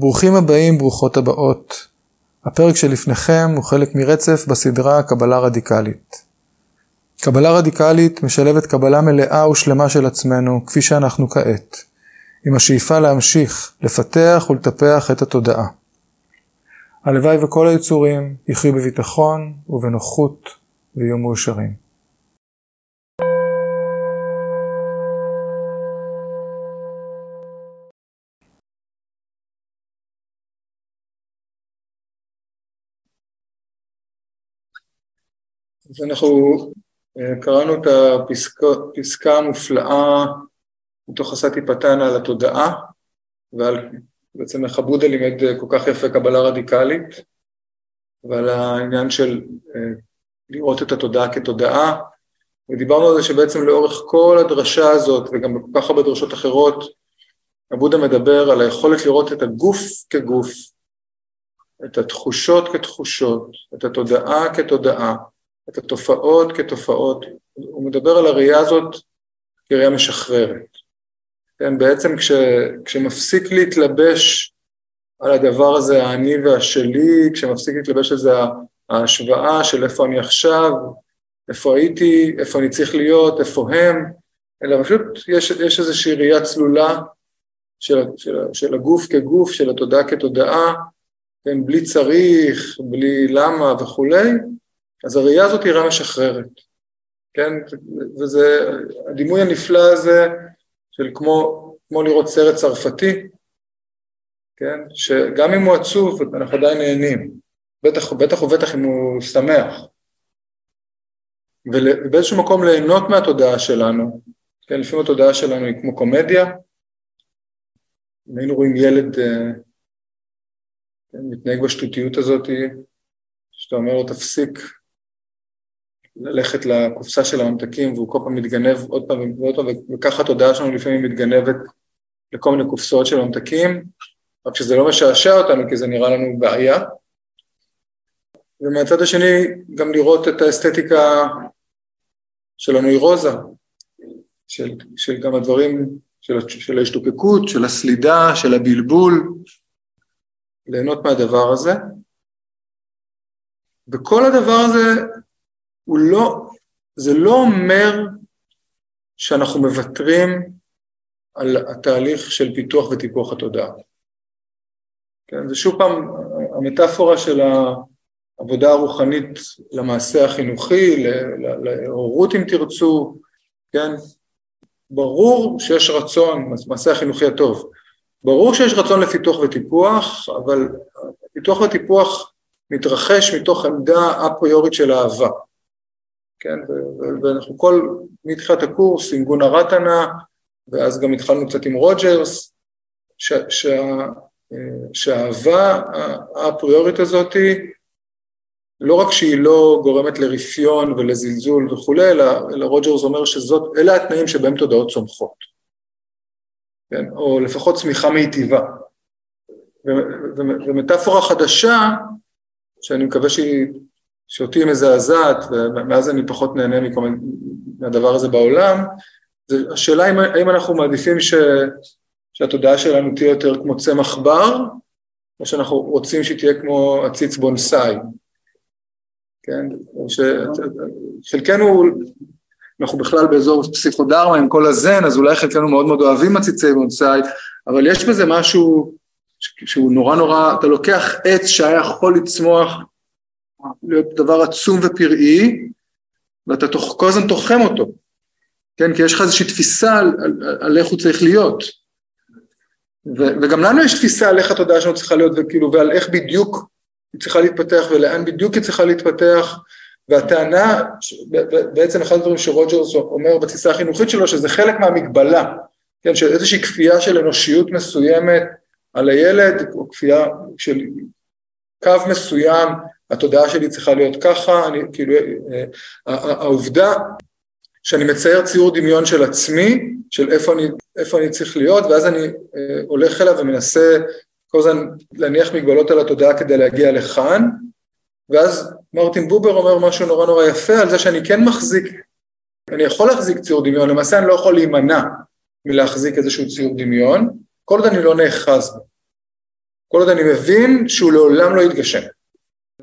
ברוכים הבאים, ברוכות הבאות. הפרק שלפניכם הוא חלק מרצף בסדרה קבלה רדיקלית. קבלה רדיקלית משלבת קבלה מלאה ושלמה של עצמנו, כפי שאנחנו כעת, עם השאיפה להמשיך, לפתח ולטפח את התודעה. הלוואי וכל היצורים יחיו בביטחון ובנוחות ויהיו מאושרים. אז אנחנו אה, קראנו את הפסקה המופלאה מתוך הסטי פתנה על התודעה ועל בעצם איך הבודה לימד אה, כל כך יפה קבלה רדיקלית ועל העניין של אה, לראות את התודעה כתודעה. ודיברנו על זה שבעצם לאורך כל הדרשה הזאת וגם בכל כך הרבה דרשות אחרות הבודה מדבר על היכולת לראות את הגוף כגוף, את התחושות כתחושות, את התודעה כתודעה את התופעות כתופעות, הוא מדבר על הראייה הזאת כראייה משחררת. כן, בעצם כש, כשמפסיק להתלבש על הדבר הזה האני והשלי, כשמפסיק להתלבש על זה ההשוואה של איפה אני עכשיו, איפה הייתי, איפה אני צריך להיות, איפה הם, אלא פשוט יש, יש איזושהי ראייה צלולה של, של, של הגוף כגוף, של התודעה כתודעה, כן, בלי צריך, בלי למה וכולי, אז הראייה הזאת היא ראייה משחררת, כן? וזה הדימוי הנפלא הזה של כמו, כמו לראות סרט צרפתי, כן? שגם אם הוא עצוב אנחנו עדיין נהנים, בטח, בטח ובטח אם הוא שמח. ובאיזשהו מקום ליהנות מהתודעה שלנו, כן? לפעמים התודעה שלנו היא כמו קומדיה, אם היינו רואים ילד אה, כן, מתנהג בשטותיות הזאת, שאתה אומר לו תפסיק, ללכת לקופסה של הממתקים והוא כל פעם מתגנב עוד פעם ועוד פעם וככה התודעה שלנו לפעמים מתגנבת לכל מיני קופסאות של ממתקים רק שזה לא משעשע אותנו כי זה נראה לנו בעיה. ומהצד השני גם לראות את האסתטיקה של הנוירוזה של, של גם הדברים של, של ההשתוקקות, של הסלידה, של הבלבול ליהנות מהדבר הזה. וכל הדבר הזה הוא לא, זה לא אומר שאנחנו מוותרים על התהליך של פיתוח וטיפוח התודעה. כן, זה שוב פעם המטאפורה של העבודה הרוחנית למעשה החינוכי, להורות אם תרצו, כן, ברור שיש רצון, מעשה החינוכי הטוב, ברור שיש רצון לפיתוח וטיפוח, אבל פיתוח וטיפוח מתרחש מתוך עמדה אפריורית של אהבה. כן, ואנחנו כל, מתחילת הקורס עם גונה רטנה, ואז גם התחלנו קצת עם רוג'רס, שהאהבה האפריורית הזאת, לא רק שהיא לא גורמת לרפיון ולזלזול וכולי, אלא, אלא רוג'רס אומר שזאת, אלה התנאים שבהם תודעות צומחות, כן, או לפחות צמיחה מיטיבה. ומטאפורה חדשה, שאני מקווה שהיא שאותי מזעזעת, ומאז אני פחות נהנה מכל, מהדבר הזה בעולם, זה השאלה האם, האם אנחנו מעדיפים ש, שהתודעה שלנו תהיה יותר כמו צמח בר, או שאנחנו רוצים שהיא תהיה כמו עציץ בונסאי, כן? שחלקנו, אנחנו בכלל באזור פסיכודרמה עם כל הזן, אז אולי חלקנו מאוד מאוד אוהבים עציצי בונסאי, אבל יש בזה משהו שהוא נורא נורא, אתה לוקח עץ שהיה יכול לצמוח להיות דבר עצום ופראי, ואתה תוך, כל הזמן תוחם אותו, כן? כי יש לך איזושהי תפיסה על, על, על איך הוא צריך להיות. ו, וגם לנו יש תפיסה על איך התודעה שלנו צריכה להיות, וכאילו, ועל איך בדיוק היא צריכה להתפתח, ולאן בדיוק היא צריכה להתפתח, והטענה, בעצם אחד הדברים שרוג'רס אומר בתפיסה החינוכית שלו, שזה חלק מהמגבלה, כן, של איזושהי כפייה של אנושיות מסוימת על הילד, או כפייה של קו מסוים התודעה שלי צריכה להיות ככה, אני, כאילו, אה, העובדה שאני מצייר ציור דמיון של עצמי, של איפה אני, איפה אני צריך להיות, ואז אני אה, הולך אליו ומנסה כל הזמן להניח מגבלות על התודעה כדי להגיע לכאן, ואז מרטין בובר אומר משהו נורא נורא יפה על זה שאני כן מחזיק, אני יכול להחזיק ציור דמיון, למעשה אני לא יכול להימנע מלהחזיק איזשהו ציור דמיון, כל עוד אני לא נאחז בו. כל עוד אני מבין שהוא לעולם לא יתגשם.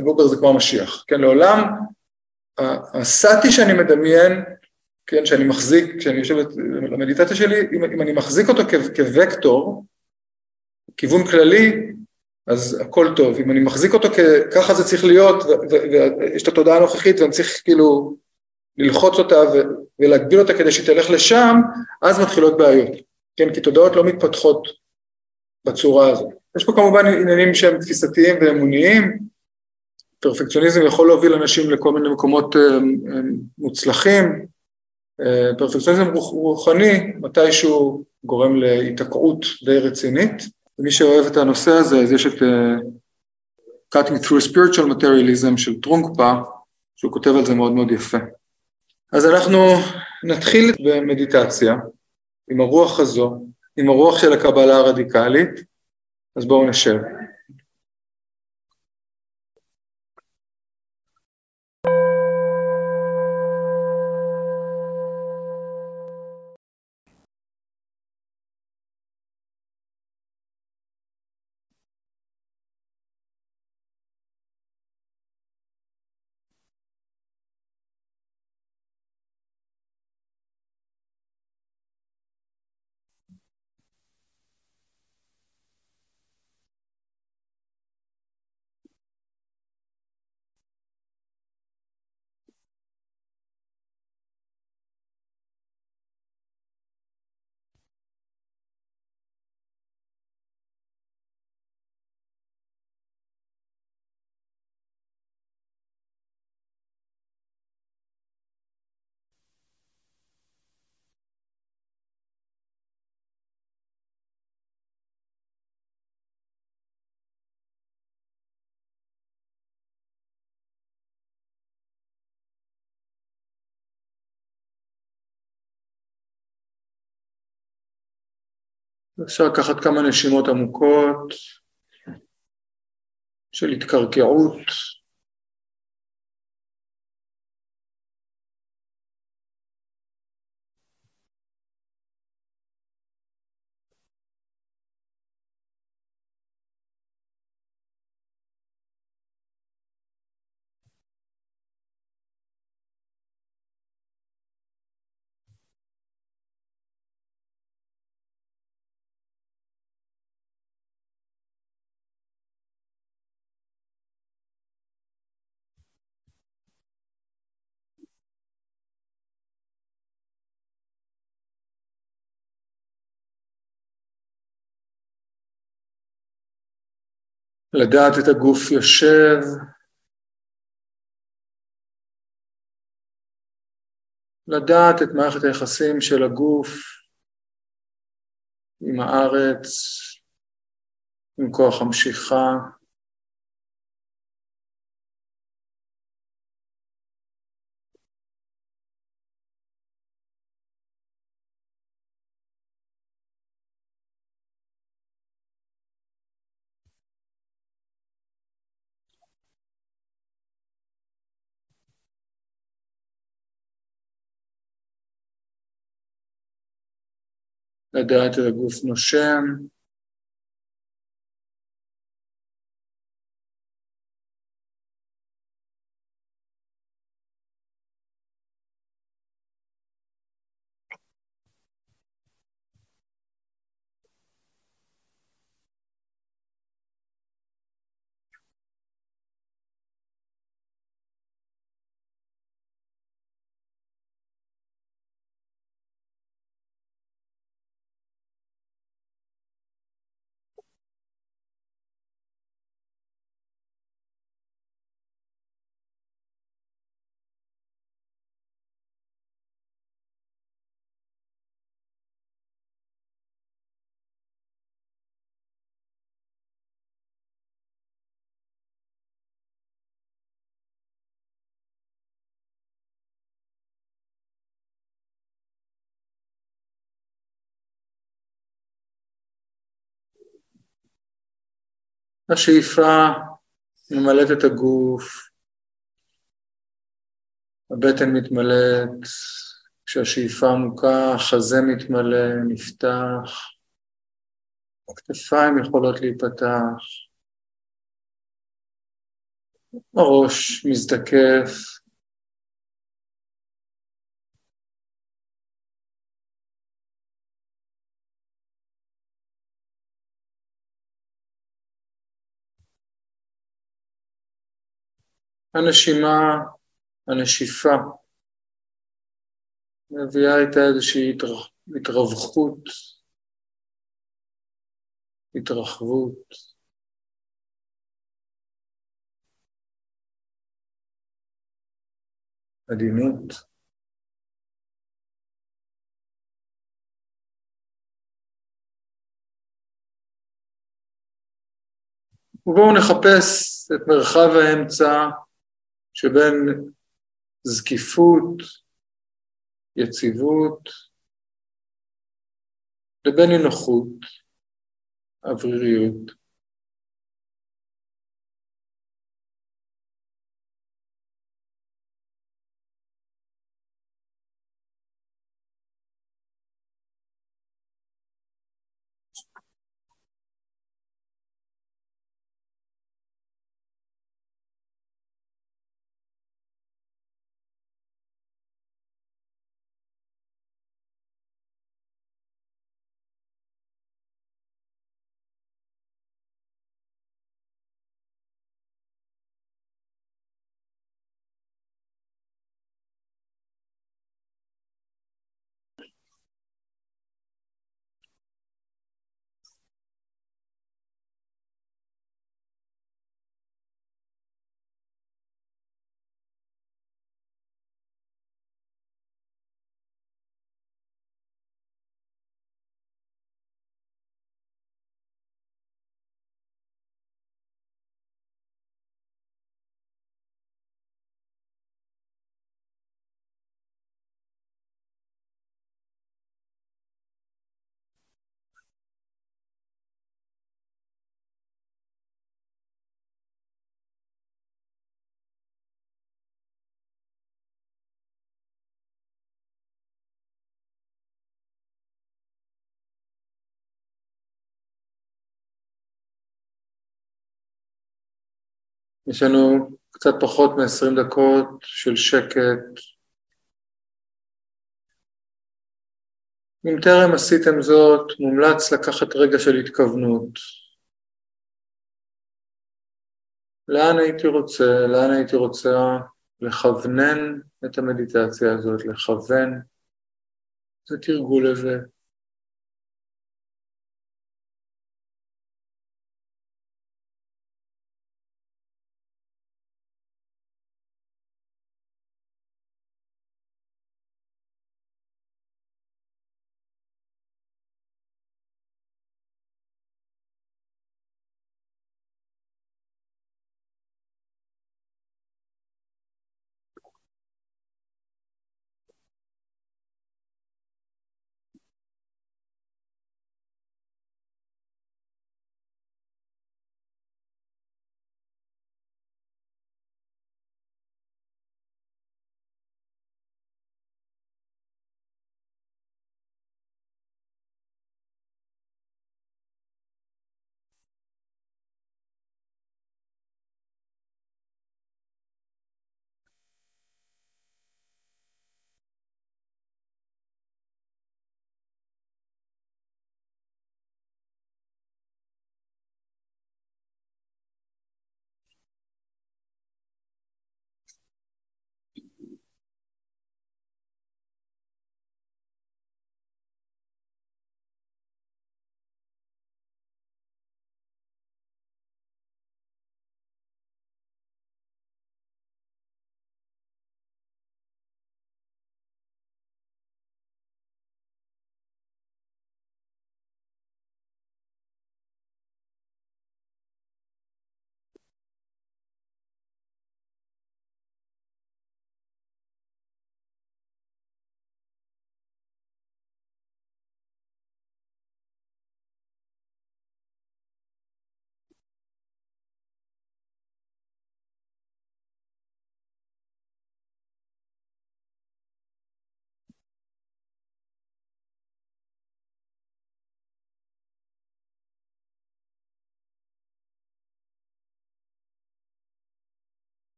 בובר זה כמו המשיח, כן, לעולם הסאטי שאני מדמיין, כן, שאני מחזיק, כשאני יושב למדיטציה שלי, אם, אם אני מחזיק אותו כ, כווקטור, כיוון כללי, אז הכל טוב. אם אני מחזיק אותו ככה זה צריך להיות, ויש את התודעה הנוכחית ואני צריך כאילו ללחוץ אותה ולהגביל אותה כדי שהיא תלך לשם, אז מתחילות בעיות. כן, כי תודעות לא מתפתחות בצורה הזאת. יש פה כמובן עניינים שהם תפיסתיים ואמוניים, פרפקציוניזם יכול להוביל אנשים לכל מיני מקומות אה, אה, מוצלחים, אה, פרפקציוניזם רוחני מתישהו גורם להיתקעות די רצינית, ומי שאוהב את הנושא הזה אז יש את Cutting Through Spiritual Materialism של טרונקפה, שהוא כותב על זה מאוד מאוד יפה. אז אנחנו נתחיל במדיטציה עם הרוח הזו, עם הרוח של הקבלה הרדיקלית, אז בואו נשב. אפשר לקחת כמה נשימות עמוקות של התקרקעות. לדעת את הגוף יושב, לדעת את מערכת היחסים של הגוף עם הארץ, עם כוח המשיכה. לדעת את הגוף נושם. השאיפה ממלאת את הגוף, הבטן מתמלאת, כשהשאיפה עמוקה, החזה מתמלא, נפתח. הכתפיים יכולות להיפתח, הראש מזדקף, הנשימה, הנשיפה, מביאה איתה איזושהי התרווחות, התרחבות. עדינות. ובואו נחפש את מרחב האמצע שבין זקיפות, יציבות, לבין נינוחות, אווריריות. יש לנו קצת פחות מ-20 דקות של שקט. אם טרם עשיתם זאת, מומלץ לקחת רגע של התכוונות. לאן הייתי רוצה, לאן הייתי רוצה לכוונן את המדיטציה הזאת, לכוון, זה תרגול לזה.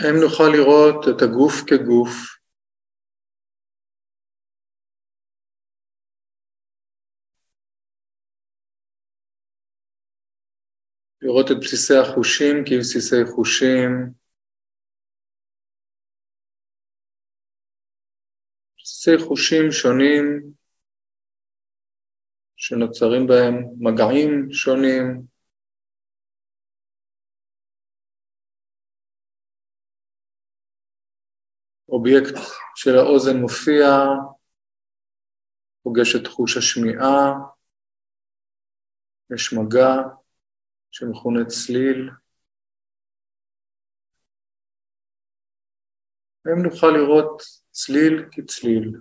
האם נוכל לראות את הגוף כגוף? לראות את בסיסי החושים כבסיסי חושים. בסיסי חושים שונים שנוצרים בהם מגעים שונים. אובייקט של האוזן מופיע, פוגש את חוש השמיעה, יש מגע שמכונה צליל. האם נוכל לראות צליל כצליל?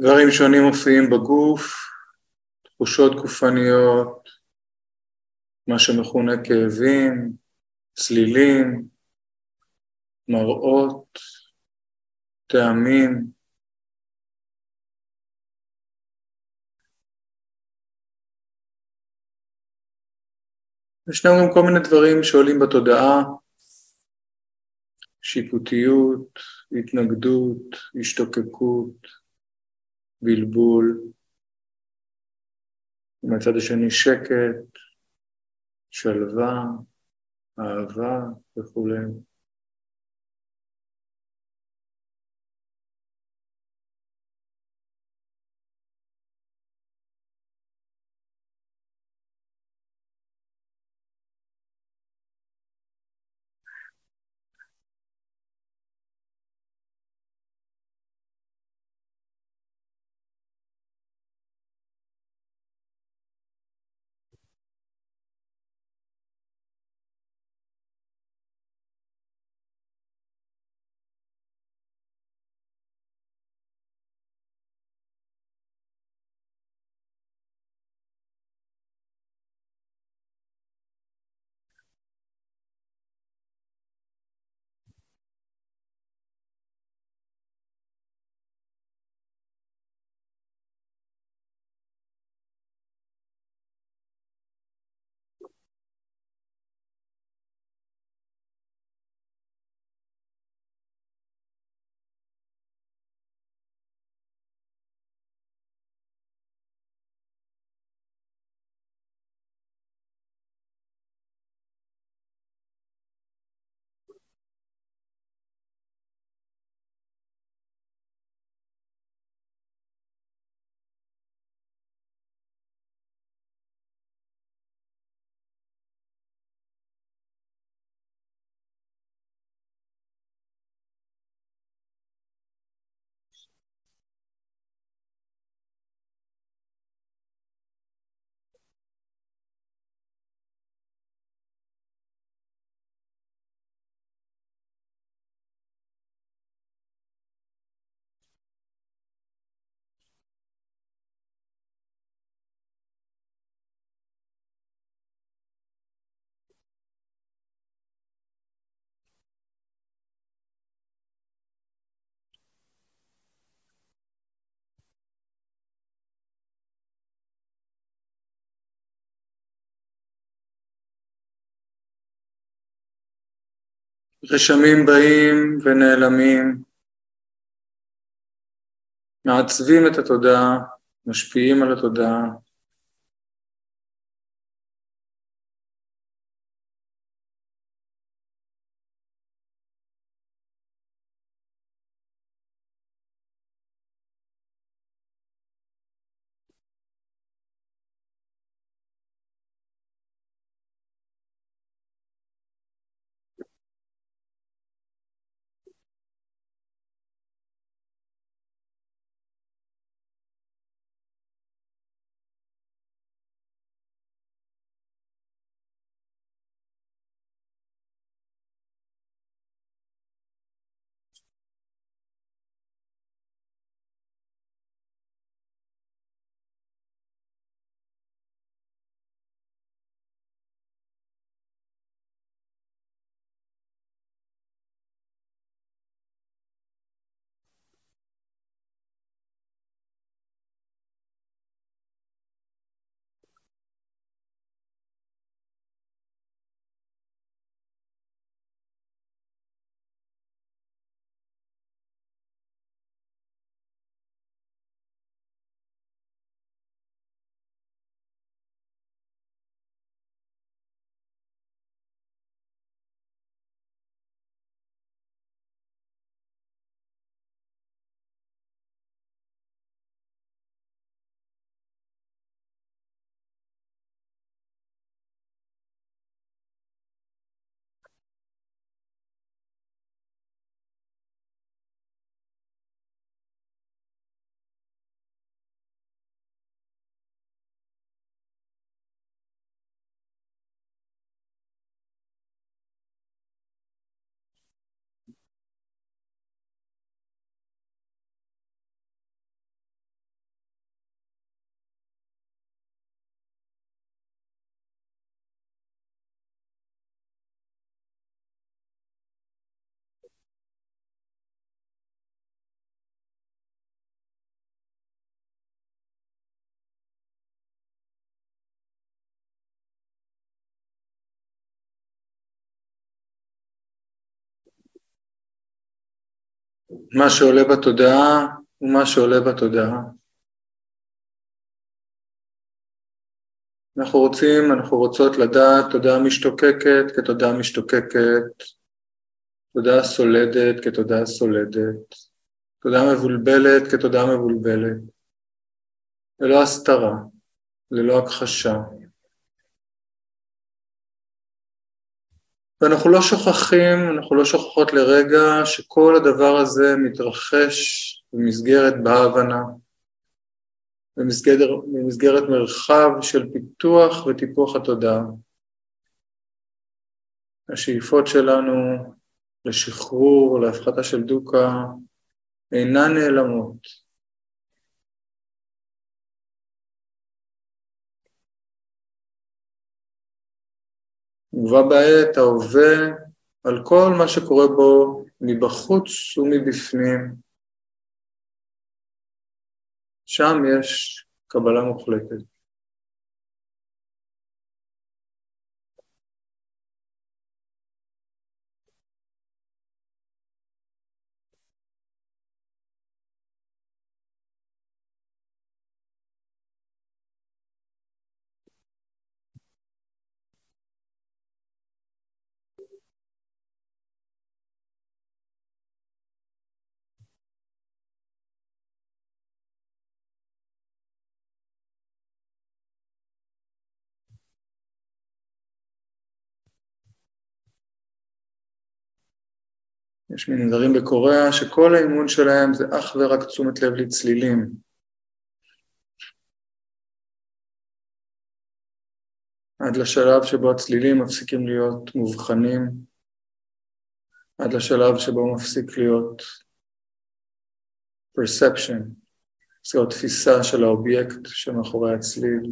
דברים שונים מופיעים בגוף, תחושות גופניות, מה שמכונה כאבים, צלילים, מראות, טעמים. ישנם גם כל מיני דברים שעולים בתודעה, שיפוטיות, התנגדות, השתוקקות, בלבול, ומהצד השני שקט, שלווה, אהבה וכולי. רשמים באים ונעלמים, מעצבים את התודעה, משפיעים על התודעה. מה שעולה בתודעה הוא מה שעולה בתודעה. אנחנו רוצים, אנחנו רוצות לדעת תודעה משתוקקת כתודעה משתוקקת, תודעה סולדת כתודעה סולדת, תודעה מבולבלת כתודעה מבולבלת, ללא הסתרה, ללא הכחשה. ואנחנו לא שוכחים, אנחנו לא שוכחות לרגע שכל הדבר הזה מתרחש במסגרת בהבנה, במסגרת, במסגרת מרחב של פיתוח וטיפוח התודעה. השאיפות שלנו לשחרור, להפחתה של דוקה, אינן נעלמות. ובה בעת ההווה על כל מה שקורה בו מבחוץ ומבפנים. שם יש קבלה מוחלטת. יש מנזרים בקוריאה שכל האימון שלהם זה אך ורק תשומת לב לצלילים. עד לשלב שבו הצלילים מפסיקים להיות מובחנים, עד לשלב שבו מפסיק להיות perception, זאת תפיסה של האובייקט שמאחורי הצליל.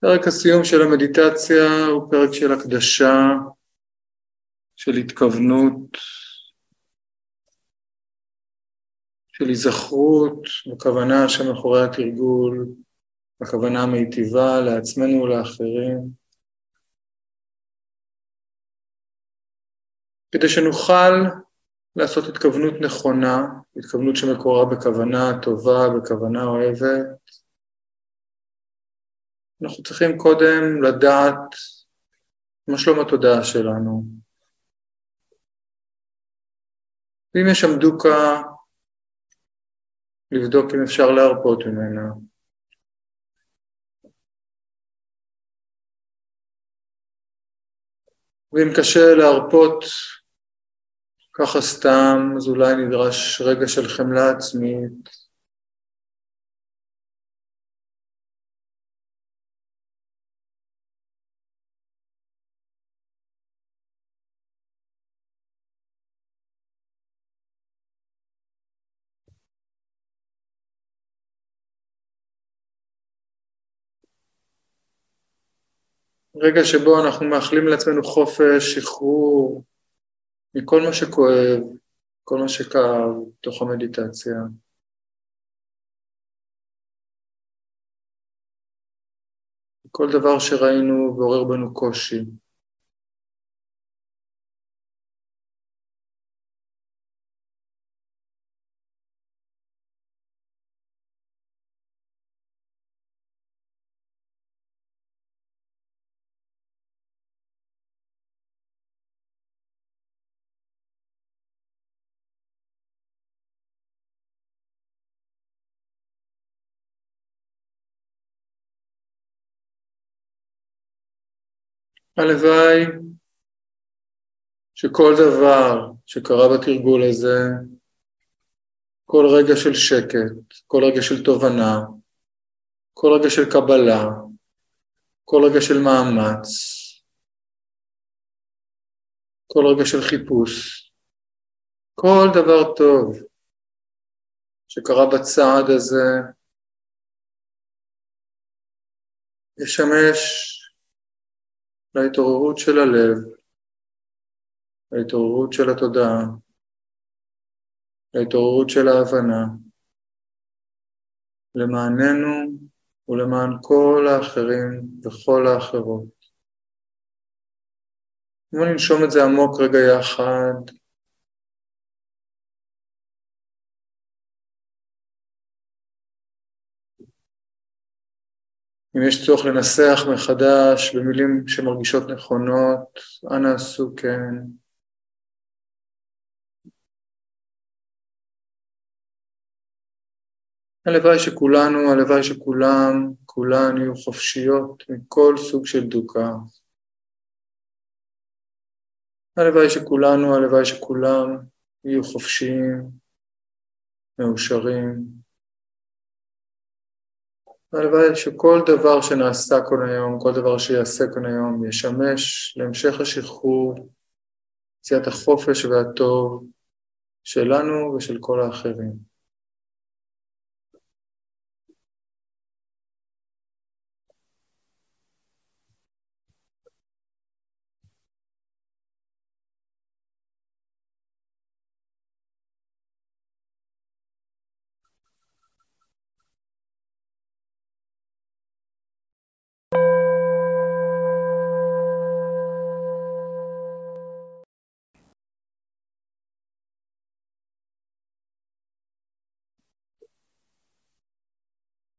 פרק הסיום של המדיטציה הוא פרק של הקדשה, של התכוונות, של היזכרות בכוונה שמאחורי התרגול, בכוונה המיטיבה לעצמנו ולאחרים, כדי שנוכל לעשות התכוונות נכונה, התכוונות שמקורה בכוונה טובה, בכוונה אוהבת, אנחנו צריכים קודם לדעת מה שלום התודעה שלנו. ואם יש שם דוקה, לבדוק אם אפשר להרפות ממנה. ואם קשה להרפות ככה סתם, אז אולי נדרש רגע של חמלה עצמית. רגע שבו אנחנו מאחלים לעצמנו חופש, שחרור מכל מה שכואב, כל מה שכאב, תוך המדיטציה. כל דבר שראינו ועורר בנו קושי. הלוואי שכל דבר שקרה בתרגול הזה, כל רגע של שקט, כל רגע של תובנה, כל רגע של קבלה, כל רגע של מאמץ, כל רגע של חיפוש, כל דבר טוב שקרה בצעד הזה, ישמש להתעוררות של הלב, להתעוררות של התודעה, להתעוררות של ההבנה, למעננו ולמען כל האחרים וכל האחרות. בואו ננשום את זה עמוק רגע יחד. אם יש צורך לנסח מחדש במילים שמרגישות נכונות, אנא עשו כן. הלוואי שכולנו, הלוואי שכולם, כולן יהיו חופשיות מכל סוג של דוקה. הלוואי שכולנו, הלוואי שכולם יהיו חופשיים, מאושרים. הלוואי שכל דבר שנעשה כאן היום, כל דבר שיעשה כאן היום, ישמש להמשך השחרור, יציאת החופש והטוב שלנו ושל כל האחרים.